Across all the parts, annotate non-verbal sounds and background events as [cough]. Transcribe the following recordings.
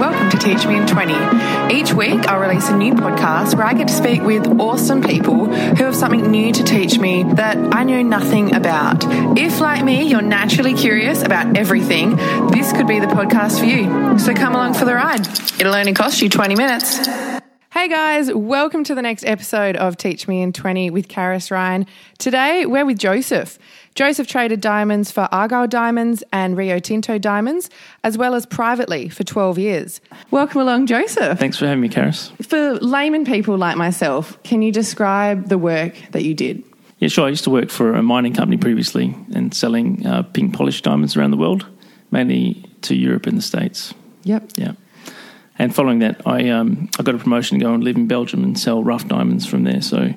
welcome to Teach Me in 20. Each week, I'll release a new podcast where I get to speak with awesome people who have something new to teach me that I know nothing about. If, like me, you're naturally curious about everything, this could be the podcast for you. So come along for the ride. It'll only cost you 20 minutes. Hey guys, welcome to the next episode of Teach Me in 20 with Karis Ryan. Today we're with Joseph. Joseph traded diamonds for Argyle Diamonds and Rio Tinto Diamonds, as well as privately for 12 years. Welcome along, Joseph. Thanks for having me, Karis. For layman people like myself, can you describe the work that you did? Yeah, sure. I used to work for a mining company previously and selling uh, pink polished diamonds around the world, mainly to Europe and the States. Yep. Yeah. And following that, I um, I got a promotion to go and live in Belgium and sell rough diamonds from there. So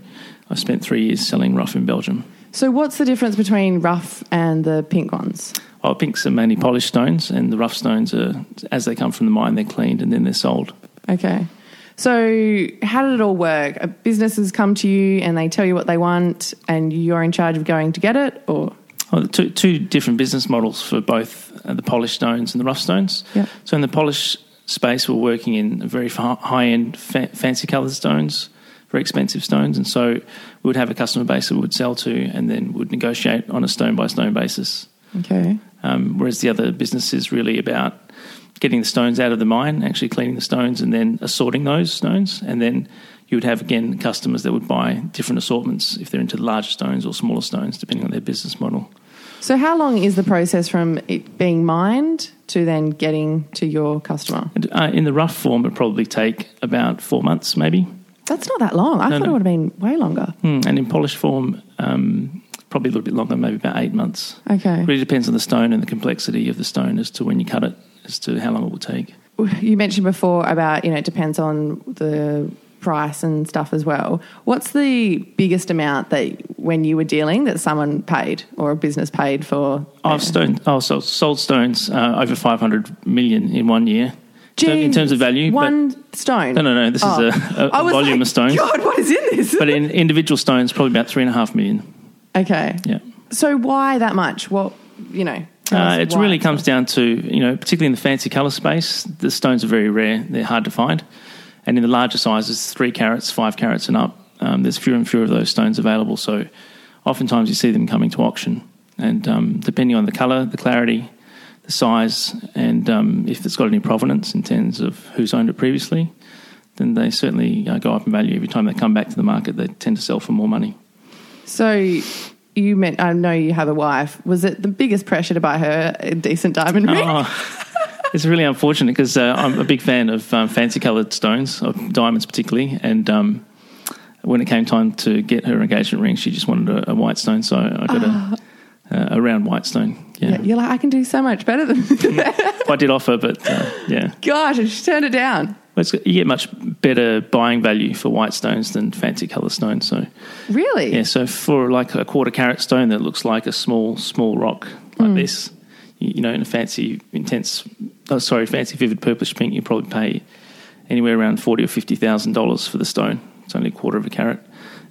I spent three years selling rough in Belgium. So, what's the difference between rough and the pink ones? Oh, pinks are mainly polished stones, and the rough stones are, as they come from the mine, they're cleaned and then they're sold. Okay. So, how did it all work? Uh, Businesses come to you and they tell you what they want, and you're in charge of going to get it, or two different business models for both uh, the polished stones and the rough stones. Yep. So in the polished space, we're working in very high end, fa- fancy coloured stones, very expensive stones, and so we would have a customer base that we would sell to, and then would negotiate on a stone by stone basis. okay, Um, whereas the other business is really about getting the stones out of the mine, actually cleaning the stones, and then assorting those stones, and then you would have again customers that would buy different assortments if they're into larger stones or smaller stones, depending on their business model. So, how long is the process from it being mined to then getting to your customer? Uh, in the rough form, it'd probably take about four months, maybe. That's not that long. I No, thought no. it would have been way longer. Hmm, and in polished form, um, probably a little bit longer, maybe about eight months. Okay. really depends on the stone and the complexity of the stone as to when you cut it, as to how long it will take. You mentioned before about, you know, it depends on the price and stuff as well. What's the biggest amount that when you were dealing that someone paid or a business paid for? I've oh, so sold stones uh, over 500 million in one year. So in terms of value, but- One stone. No, no, no. This Oh. is a, a, I a was volume like, of stones. God, what is in this? But in individual stones, probably about three and a half million. okay. Yeah. So why that much? Well, you know, Uh, it really comes down to, you know, particularly in the fancy colour space, the stones are very rare. They're hard to find. And in the larger sizes, three carats, five carats and up, um, there's fewer and fewer of those stones available. So oftentimes you see them coming to auction. And um, depending on the colour, the clarity, the size, and um, if it's got any provenance in terms of who's owned it previously, then they certainly uh, go up in value. Every time they come back to the market, they tend to sell for more money. So you meant I know you have a wife. Was it the biggest pressure to buy her a decent diamond ring? Oh, [laughs] it's really unfortunate because uh, I'm a big fan of um, fancy coloured stones, of diamonds particularly, and um, when it came time to get her engagement ring, she just wanted a, a white stone, so I got a, a, a round white stone. Yeah, Yeah, you're like I can do so much better than [laughs] that. I did offer, but uh, yeah, gosh, and she turned it down. Well, you get much better buying value for white stones than fancy colour stones. So Really? yeah, so for like a quarter carat stone that looks like a small small rock like this, you, you know, in a fancy intense, oh, sorry, fancy vivid purplish pink, you probably pay anywhere around forty or fifty thousand dollars for the stone. It's only a quarter of a carat,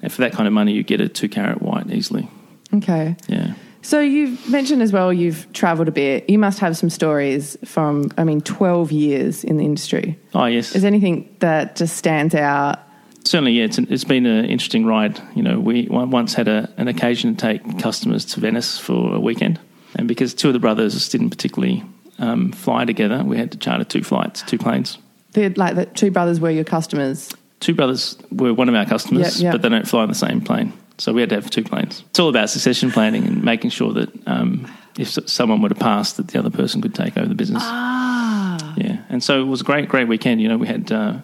and for that kind of money, you get a two carat white easily. Okay. Yeah. So you've mentioned as well you've travelled a bit. You must have some stories from I mean 12 years in the industry. Oh yes, Is there anything that just stands out? certainly. Yeah, it's, it's been an interesting ride. You know, we once had a, an occasion to take customers to Venice for a weekend, and because two of the brothers didn't particularly um, fly together, we had to charter two flights, two planes. The like the two brothers were your customers. Two brothers were one of our customers, Yeah, yeah. but they don't fly on the same plane. So we had to have two planes. It's all about succession planning and making sure that um, if someone were to pass, that the other person could take over the business. Ah. Yeah, and so it was a great, great weekend. You know, we had uh,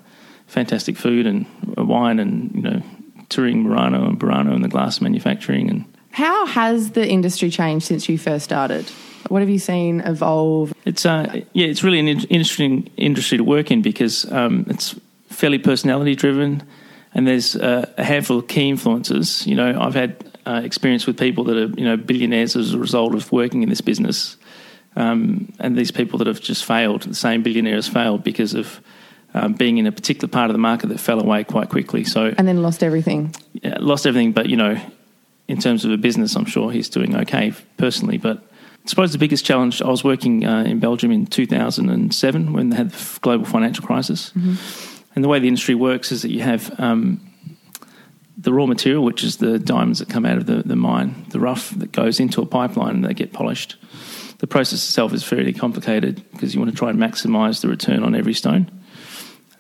fantastic food and uh, wine, and you know, touring Murano and Burano and the glass manufacturing, and How has the industry changed since you first started? What have you seen evolve? it's uh, yeah, it's really an interesting industry to work in because um, it's fairly personality driven, and there's uh, a handful of key influences. You know, I've had uh, experience with people that are you know billionaires as a result of working in this business, um, and these people that have just failed. The same billionaires failed because of um, being in a particular part of the market that fell away quite quickly. So And then lost everything. yeah, lost everything. But you know, in terms of a business, I'm sure he's doing okay personally. But suppose the biggest challenge, I was working uh, in Belgium in 2007 when they had the global financial crisis. And the way the industry works is that you have um, the raw material, which is the diamonds that come out of the, the mine, the rough that goes into a pipeline and they get polished. The process itself is fairly complicated because you want to try and maximise the return on every stone.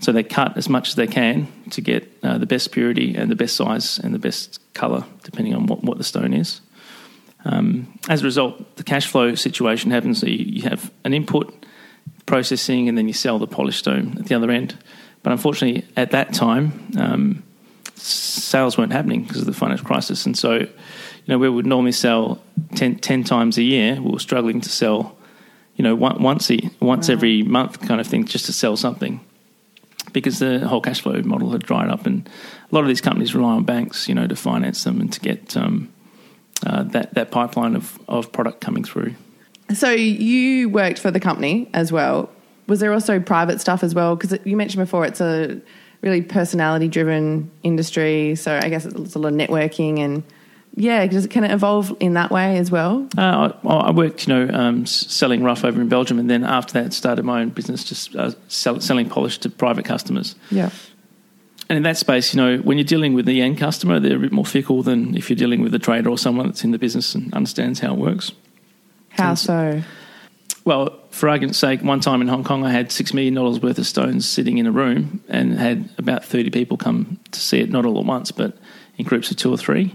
So they cut as much as they can to get uh, the best purity and the best size and the best colour, depending on what, what the stone is. Um, as a result, the cash flow situation happens. So you, you have an input, processing, and then you sell the polished stone at the other end. But unfortunately, at that time, um, sales weren't happening because of the financial crisis. And so, you know, we would normally sell 10, 10 times a year. We were struggling to sell, you know, one, once, a, once Wow. every month kind of thing just to sell something because the whole cash flow model had dried up. And a lot of these companies rely on banks, you know, to finance them and to get um, uh, that, that pipeline of, of product coming through. So you worked for the company as well. Was there also private stuff as well? Because you mentioned before it's a really personality driven industry. So I guess it's a lot of networking and yeah, does it, can it evolve in that way as well? Uh, I, I worked, you know, um, selling rough over in Belgium, and then after that, started my own business, just uh, sell, selling polish to private customers. Yeah. And in that space, you know, when you're dealing with the end customer, they're a bit more fickle than if you're dealing with a trader or someone that's in the business and understands how it works. How Yes. so? Well, for argument's sake, one time in Hong Kong, I had six million dollars worth of stones sitting in a room, and had about thirty people come to see it, not all at once, but in groups of two or three,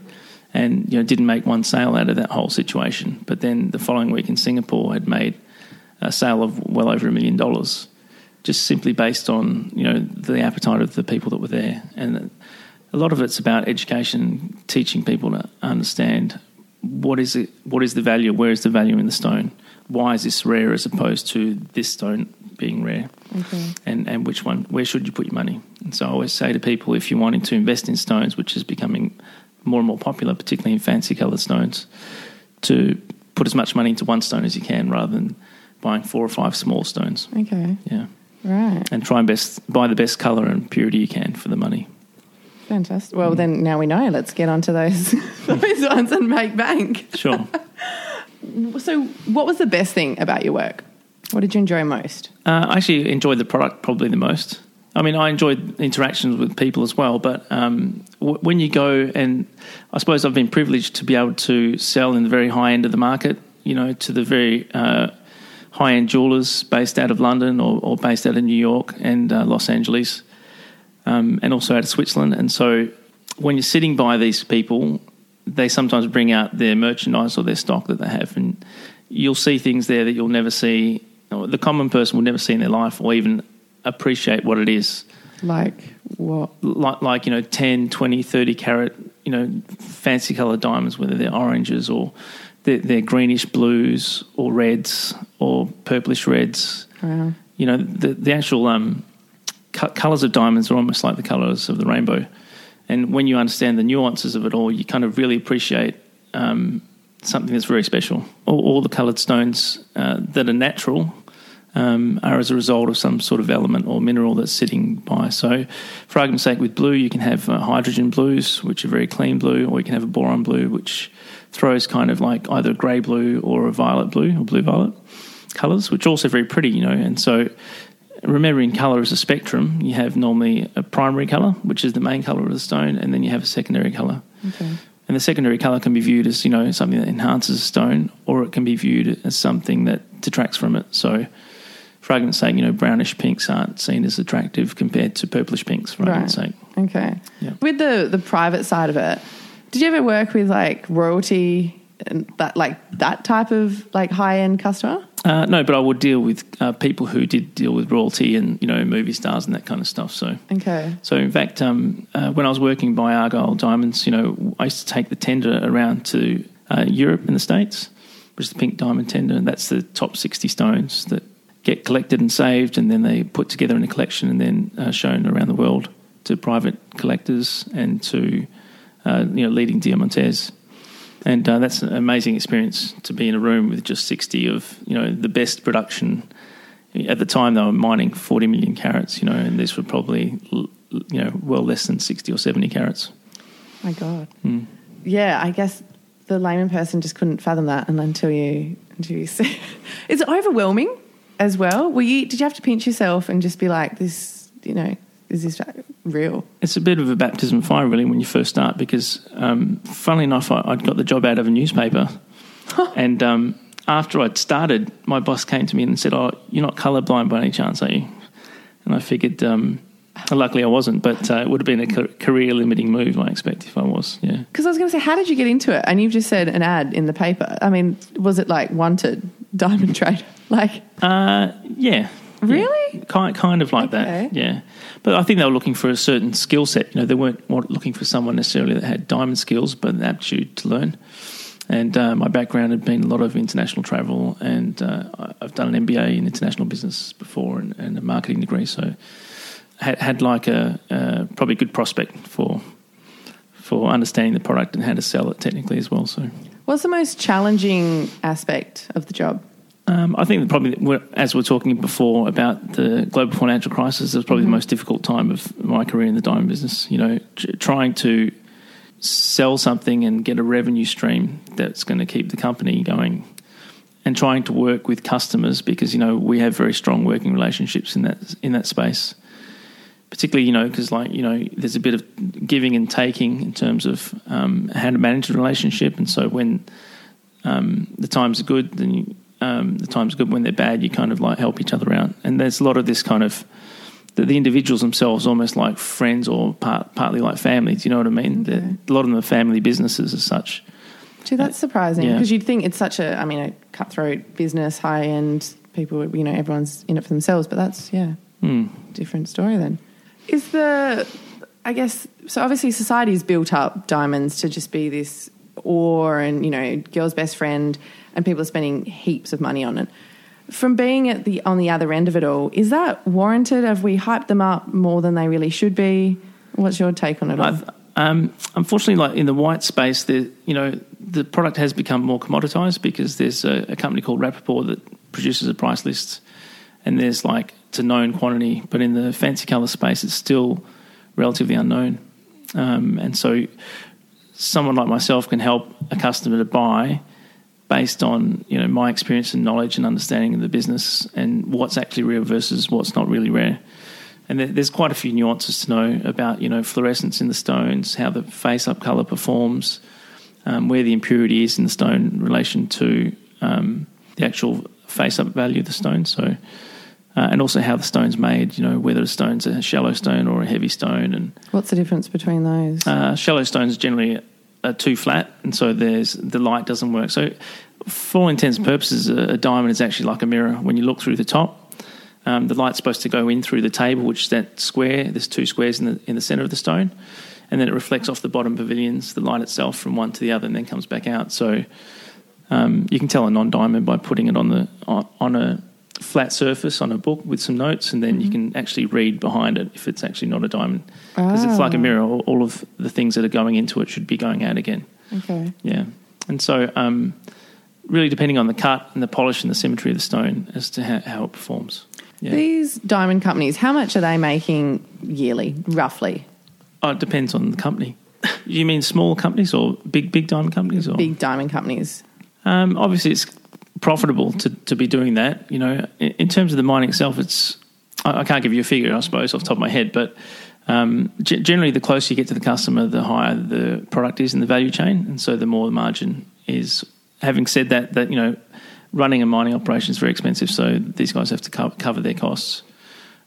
and you know didn't make one sale out of that whole situation. But then the following week in Singapore, had made a sale of well over a million dollars, just simply based on you know the appetite of the people that were there, and a lot of it's about education, teaching people to understand what is it, what is the value, where is the value in the stone, why is this rare as opposed to this stone being rare, Okay. and and which one, where should you put your money? And so I always say to people, if you're wanting to invest in stones, which is becoming more and more popular, particularly in fancy coloured stones, to put as much money into one stone as you can, rather than buying four or five small stones. Okay. Yeah, Right. and try and best buy the best colour and purity you can for the money. Fantastic. Well, then now we know. Let's get onto those [laughs] those ones and make bank. Sure. [laughs] So, what was the best thing about your work? What did you enjoy most? Uh, I actually enjoyed the product probably the most. I mean, I enjoyed interactions with people as well, but um, w- when you go and I suppose I've been privileged to be able to sell in the very high end of the market, you know, to the very uh, high end jewelers based out of London or, or based out of New York and uh, Los Angeles, um, and also out of Switzerland. And so when you're sitting by these people, they sometimes bring out their merchandise or their stock that they have, and you'll see things there that you'll never see, or the common person will never see in their life, or even appreciate what it is. Like what? Like, like you know, 10, 20, 30 carat, you know, fancy coloured diamonds, whether they're oranges or they're, they're greenish blues or reds or purplish reds. Wow. You know, the, the actual um, co- colours of diamonds are almost like the colours of the rainbow. And when you understand the nuances of it all, you kind of really appreciate um, something that's very special. All, all the coloured stones uh, that are natural um, are as a result of some sort of element or mineral that's sitting by. So, for argument's sake, with blue, you can have uh, hydrogen blues, which are very clean blue, or you can have a boron blue, which throws kind of like either a grey blue or a violet blue or blue violet colours, which are also very pretty, you know. And so, remembering colour as a spectrum, you have normally a primary colour, which is the main colour of the stone, and then you have a secondary colour. Okay. And the secondary colour can be viewed as, you know, something that enhances a stone, or it can be viewed as something that detracts from it. So, for argument's sake, you know, brownish pinks aren't seen as attractive compared to purplish pinks, for Right. sake. Okay. Yeah. With the the private side of it, did you ever work with like royalty and that like that type of like high end customer? Uh, no, but I would deal with uh, people who did deal with royalty and, you know, movie stars and that kind of stuff. So, Okay. So, in fact, um, uh, when I was working by Argyle Diamonds, you know, I used to take the tender around to uh, Europe and the States, which is the pink diamond tender, and that's the top 60 stones that get collected and saved, and then they put together in a collection and then uh, shown around the world to private collectors and to uh, you know leading diamantaires. And uh, that's an amazing experience to be in a room with just 60 of you know the best production. At the time, they were mining 40 million carats, you know, and these were probably you know well less than 60 or 70 carats. My God. Mm. Yeah, I guess the layman person just couldn't fathom that and until you Jeez. [laughs] it's overwhelming as well. Were you, did you have to pinch yourself and just be like, this, you know, is this real? It's a bit of a baptism of fire, really, when you first start, because um, funnily enough, I, would got the job out of a newspaper. [laughs] and um, after I'd started, my boss came to me and said, Oh, you're not colourblind by any chance, are you? And I figured, um, luckily I wasn't, but uh, it would have been a career limiting move, I expect, if I was. Yeah. Because I was going to say, how did you get into it? And you've just said an ad in the paper. I mean, was it like wanted diamond trade? [laughs] Like, uh, yeah. Really? Yeah. Kind, kind of like okay. that. Yeah. But I think they were looking for a certain skill set. You know, they weren't looking for someone necessarily that had diamond skills, but an aptitude to learn. And uh, my background had been a lot of international travel, and uh, I've done an MBA in international business before and, and a marketing degree. So had, had like a, a probably good prospect for for understanding the product and how to sell it technically as well. So, what's the most challenging aspect of the job? Um, I think probably, as we are talking before about the global financial crisis, it was probably mm-hmm. the most difficult time of my career in the diamond business. You know, trying to sell something and get a revenue stream that's going to keep the company going, and trying to work with customers because you know we have very strong working relationships in that in that space. Particularly, you know, because like you know, there's a bit of giving and taking in terms of um, how to manage the relationship, and so when um, the times are good, then you um, the times are good when they're bad, you kind of like help each other out. And there's a lot of this kind of the, the individuals themselves almost like friends or part, partly like family. Do you know what I mean? Okay. A lot of them are family businesses as such. Gee, that's surprising because yeah. you'd think it's such a, I mean, a cutthroat business, high end people. You know, everyone's in it for themselves, but that's yeah, mm. different story then. Is the, I guess, so obviously society's built up diamonds to just be this ore and you know, girl's best friend and people are spending heaps of money on it. From being at the on the other end of it all, is that warranted? Have we hyped them up more than they really should be? What's your take on it all? Um, unfortunately, like in the white space, the you know the product has become more commoditized because there's a, a company called Rapaport that produces a price list, and there's like it's a known quantity. But in the fancy color space, it's still relatively unknown, um, and so someone like myself can help a customer to buy based on you know my experience and knowledge and understanding of the business and what's actually rare versus what's not really rare. And there's quite a few nuances to know about you know fluorescence in the stones, how the face up color performs, um, where the impurity is in the stone in relation to um, the actual face up value of the stone. So. Uh, and also how the stone's made, you know, whether the stone's a shallow stone or a heavy stone. And What's the difference between those? Uh, shallow stones generally are too flat, and so there's the light doesn't work. So, for all intents and purposes, a, a diamond is actually like a mirror. When you look through the top, um, the light's supposed to go in through the table, which is that square. There's two squares in the in the center of the stone, and then it reflects off the bottom pavilions, the light itself, from one to the other, and then comes back out. So, um, you can tell a non-diamond by putting it on the on, on a flat surface on a book with some notes, and then mm-hmm. you can actually read behind it if it's actually not a diamond, because oh. it's like a ah. mirror. All, all, of the things that are going into it should be going out again. Okay. Yeah, and so um, really depending on the cut and the polish and the symmetry of the stone as to how, how it performs. Yeah. These diamond companies, how much are they making yearly, roughly? Oh, it depends on the company. [laughs] you mean small companies or big big diamond companies? Or big diamond companies? Um, obviously, it's profitable to, to be doing that. You know, in, in terms of the mining itself, it's I, I, can't give you a figure, I suppose, off the top of my head, but um, g- generally, the closer you get to the customer, the higher the product is in the value chain, and so the more the margin is. Having said that, that you know, running a mining operation is very expensive, so these guys have to co- cover their costs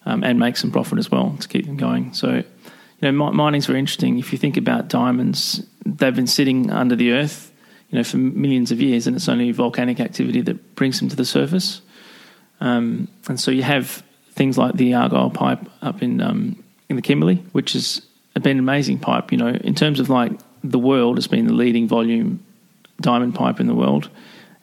um, and make some profit as well to keep them going. So, you know, mi- mining's very interesting. If you think about diamonds, they've been sitting under the earth you know, for millions of years, and it's only volcanic activity that brings them to the surface. Um, and so you have things like the Argyle pipe up in um, in the Kimberley, which has been an amazing pipe. You know, in terms of like the world, it's been the leading volume diamond pipe in the world.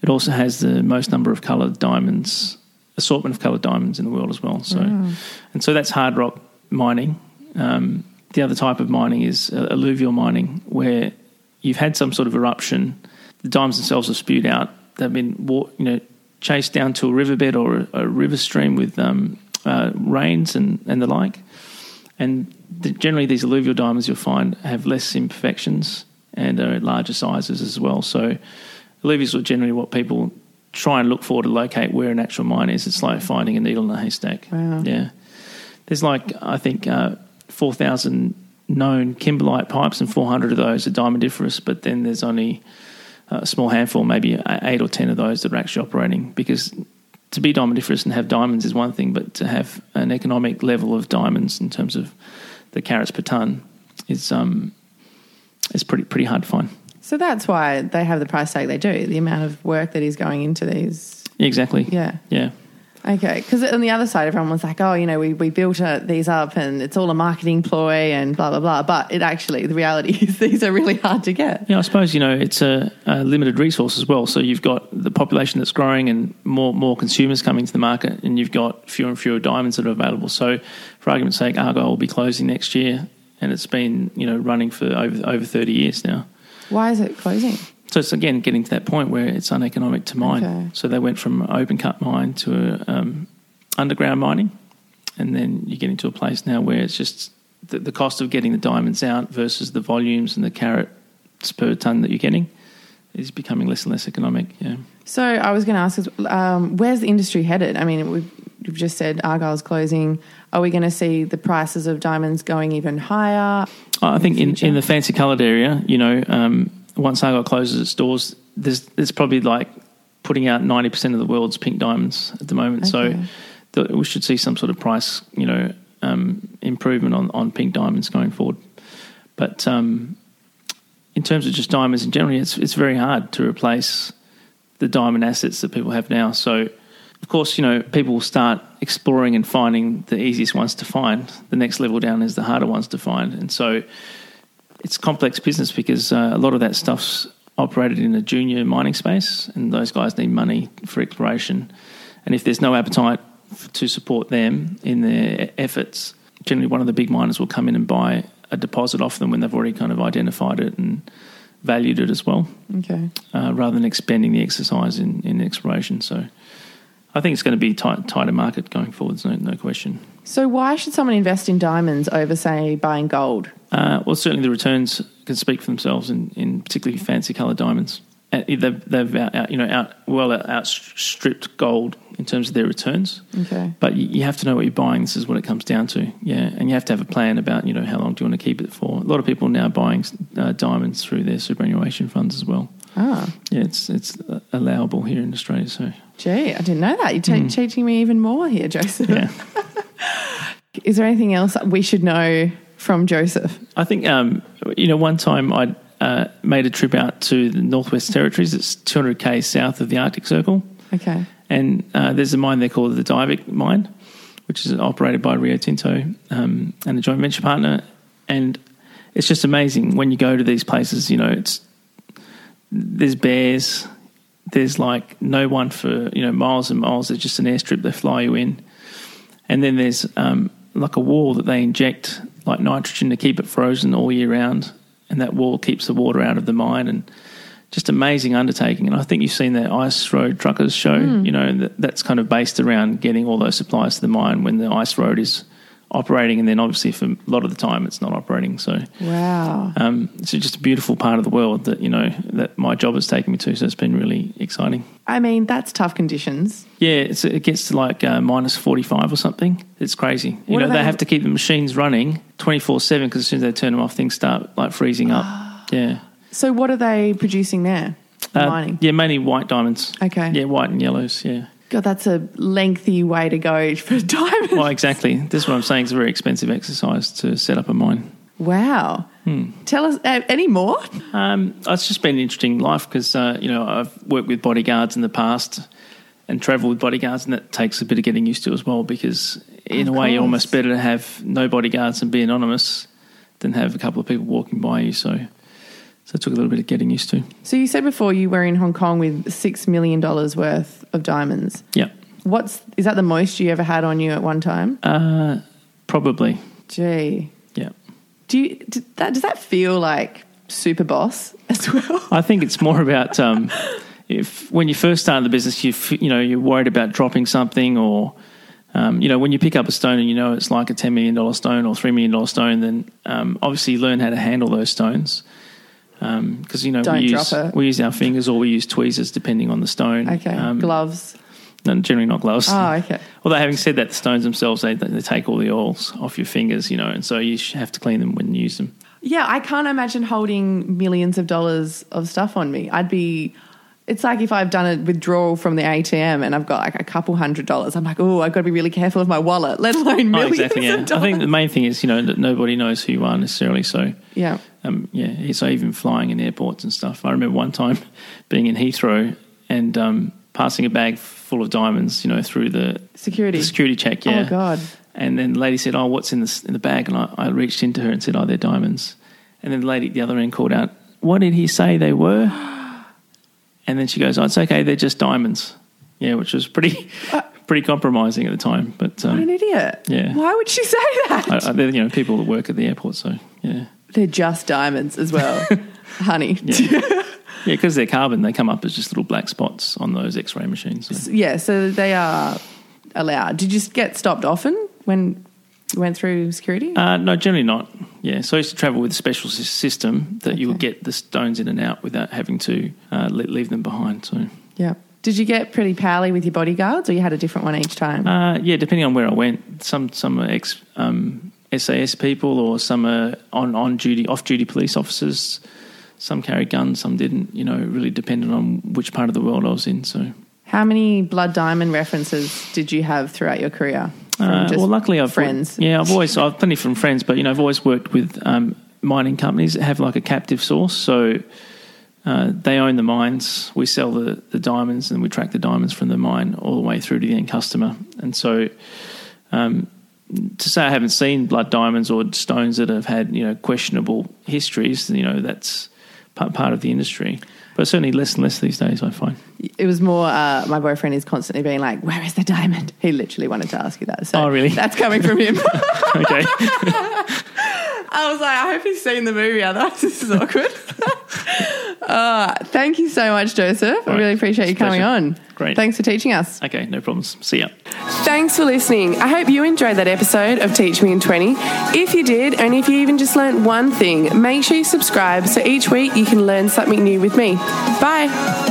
It also has the most number of coloured diamonds, assortment of coloured diamonds in the world as well. So, mm. and so that's hard rock mining. Um, the other type of mining is uh, alluvial mining, where you've had some sort of eruption the diamonds themselves are spewed out. They've been you know chased down to a riverbed or a, a river stream with um, uh, rains and, and the like. And the, generally, these alluvial diamonds you'll find have less imperfections and are at larger sizes as well. So, alluvials are generally what people try and look for to locate where an actual mine is. It's like finding a needle in a haystack. Wow. Yeah. There's like, I think, uh, 4,000 known kimberlite pipes, and 400 of those are diamondiferous, but then there's only a small handful, maybe eight or 10 of those that are actually operating because to be diamondiferous and have diamonds is one thing, but to have an economic level of diamonds in terms of the carats per ton is um, is pretty pretty hard to find. So that's why they have the price tag they do. The amount of work that is going into these. Yeah, exactly. Yeah. Yeah. Okay, because on the other side, everyone was like, "Oh, you know, we, we built uh, these up, and it's all a marketing ploy, and blah blah blah." But it actually, the reality [laughs] is, these are really hard to get. Yeah, I suppose you know it's a, a limited resource as well. So you've got the population that's growing, and more more consumers coming to the market, and you've got fewer and fewer diamonds that are available. So, for argument's sake, Argyle will be closing next year, and it's been you know running for over over thirty years now. Why is it closing? So it's again getting to that point where it's uneconomic to mine. Okay. So they went from open cut mine to um, underground mining, and then you get into a place now where it's just the, the cost of getting the diamonds out versus the volumes and the carats per ton that you're getting is becoming less and less economic. Yeah. So I was going to ask, um, where's the industry headed? I mean, we've, we've just said Argyle's closing. Are we going to see the prices of diamonds going even higher? I think the in, in the fancy coloured area, you know, um, once Argyle closes its doors, there's there's probably like putting out ninety percent of the world's pink diamonds at the moment. Okay. So we should see some sort of price, you know, um, improvement on, on pink diamonds going forward. But um, in terms of just diamonds in general, it's it's very hard to replace the diamond assets that people have now. So of course, you know, people will start exploring and finding the easiest ones to find. The next level down is the harder ones to find, and so it's complex business because uh, a lot of that stuff's operated in a junior mining space, and those guys need money for exploration. And if there's no appetite f- to support them in their efforts, generally one of the big miners will come in and buy a deposit off them when they've already kind of identified it and valued it as well, Okay. uh, rather than expending the exercise in, in exploration. So I think it's going to be tight, tighter market going forwards, no, no question. So why should someone invest in diamonds over, say, buying gold? Uh, well, certainly the returns can speak for themselves in, in particularly fancy coloured diamonds. Uh, They've, they've out, out- you know out well outstripped gold in terms of their returns. Okay. But you, you have to know what you're buying. This is what it comes down to. Yeah, and you have to have a plan about you know how long do you want to keep it for. A lot of people are now buying uh, diamonds through their superannuation funds as well. Ah, Yeah, it's it's allowable here in Australia. So gee, I didn't know that. You're ta- teaching me even more here, Joseph. yeah. [laughs] Is there anything else we should know from Joseph? I think um, you know one time I uh, made a trip out to the Northwest Territories. It's 200k south of the Arctic Circle, Okay. and uh, there's a mine there called the Diavik mine, which is operated by Rio Tinto um, and a joint venture partner. And it's just amazing when you go to these places. You know, it's there's bears. There's like no one for you know miles and miles. There's just an airstrip they fly you in, and then there's um, like a wall that they inject like nitrogen to keep it frozen all year round, and that wall keeps the water out of the mine and just amazing undertaking. And I think you've seen that Ice Road Truckers show. Hmm. You know that, that's kind of based around getting all those supplies to the mine when the ice road is operating, and then obviously for a lot of the time it's not operating. So Wow. um, it's just a beautiful part of the world that you know that my job has taken me to. So it's been really exciting. I mean, that's tough conditions. Yeah, it's, it gets to like uh, minus 45 or something. It's crazy. You What know, they they- have to keep the machines running 24 7 because as soon as they turn them off, things start like freezing up. [gasps] yeah. So what are they producing there? Uh, Mining. Yeah, mainly white diamonds. Okay. Yeah, white and yellows. Yeah. God, that's a lengthy way to go [laughs] for a diamonds. Well, exactly. this is what I'm saying. It's a very expensive exercise to set up a mine. Wow. Hmm. Tell us uh, any more? Um, it's just been an interesting life because uh, you know I've worked with bodyguards in the past and travelled with bodyguards, and that takes a bit of getting used to as well. Because in Of a way, you're almost better to have no bodyguards and be anonymous than have a couple of people walking by you. So, so it took a little bit of getting used to. So you said before you were in Hong Kong with six million dollars worth of diamonds. Yeah, What's is that the most you ever had on you at one time? uh, probably. Gee, Yeah, do you did that? Does that feel like super boss [laughs] as well? I think it's more about um, if when you first start the business, you you know you're worried about dropping something or. Um, you know, when you pick up a stone and you know it's like a $10 million stone or $3 million stone, then um, obviously you learn how to handle those stones. Because you know Don't we use we use our fingers or we use tweezers depending on the stone. Okay. Um, Gloves. no, generally not gloves. Oh, okay. Although having said that, the stones themselves they, they take all the oils off your fingers, you know, and so you have to clean them when you use them. Yeah, I can't imagine holding millions of dollars of stuff on me. I'd be. It's like if I've done a withdrawal from the ATM and I've got like a couple hundred dollars. I'm like, oh, I've got to be really careful of my wallet, let alone Oh, millions exactly. Yeah. I think the main thing is you know that nobody knows who you are necessarily. So yeah. um, yeah, so even flying in airports and stuff. I remember one time [laughs] being in Heathrow and um, passing a bag full of diamonds, you know, through the, Security. the security check. Yeah. Oh God. And then the lady said, "Oh, what's in the in the bag?" And I, I reached into her and said, "Oh, they're diamonds." And then the lady at the other end called out, "What did he say they were?" And then she goes, "Oh, it's okay. They're just diamonds." Yeah, which was pretty pretty compromising at the time. But What an um, idiot. Yeah. Why would she say that? I, I, they're, you know, people that work at the airport, so yeah, They're just diamonds as well, [laughs] honey. yeah, [laughs] yeah, because they're carbon, they come up as just little black spots on those X-ray machines. So. yeah, so they are allowed. Did you get stopped often when you went through security? Uh, no, generally not. Yeah, so I used to travel with a special system that you would get the stones in and out without having to uh, leave them behind. So. yeah. Did you get pretty pally with your bodyguards, or you had a different one each time? Uh, yeah, depending on where I went, some some are ex um, SAS people, or some are on on duty, off duty police officers. Some carried guns, some didn't. You know, really depended on which part of the world I was in. So, How many blood diamond references did you have throughout your career? Uh, just well, luckily I've friends. yeah, I've always I've plenty from friends, but you know, I've always worked with um, mining companies that have like a captive source, so. Uh, they own the mines. We sell the, the diamonds and we track the diamonds from the mine all the way through to the end customer. And so, um, to say I haven't seen blood diamonds or stones that have had you know questionable histories, you know that's part, part of the industry. But certainly less and less these days, I find. It was more. Uh, my boyfriend is constantly being like, "Where is the diamond?" He literally wanted to ask you that. So Oh, really? That's coming from him. [laughs] Okay, [laughs] I was like, I hope he's seen the movie. Otherwise, this is awkward. [laughs] uh, thank you so much, Joseph. I really appreciate you It's a coming pleasure. on. Great. Thanks for teaching us. okay, no problems. See ya. Thanks for listening. I hope you enjoyed that episode of Teach Me in 20. If you did, and if you even just learnt one thing, make sure you subscribe so each week you can learn something new with me. Bye.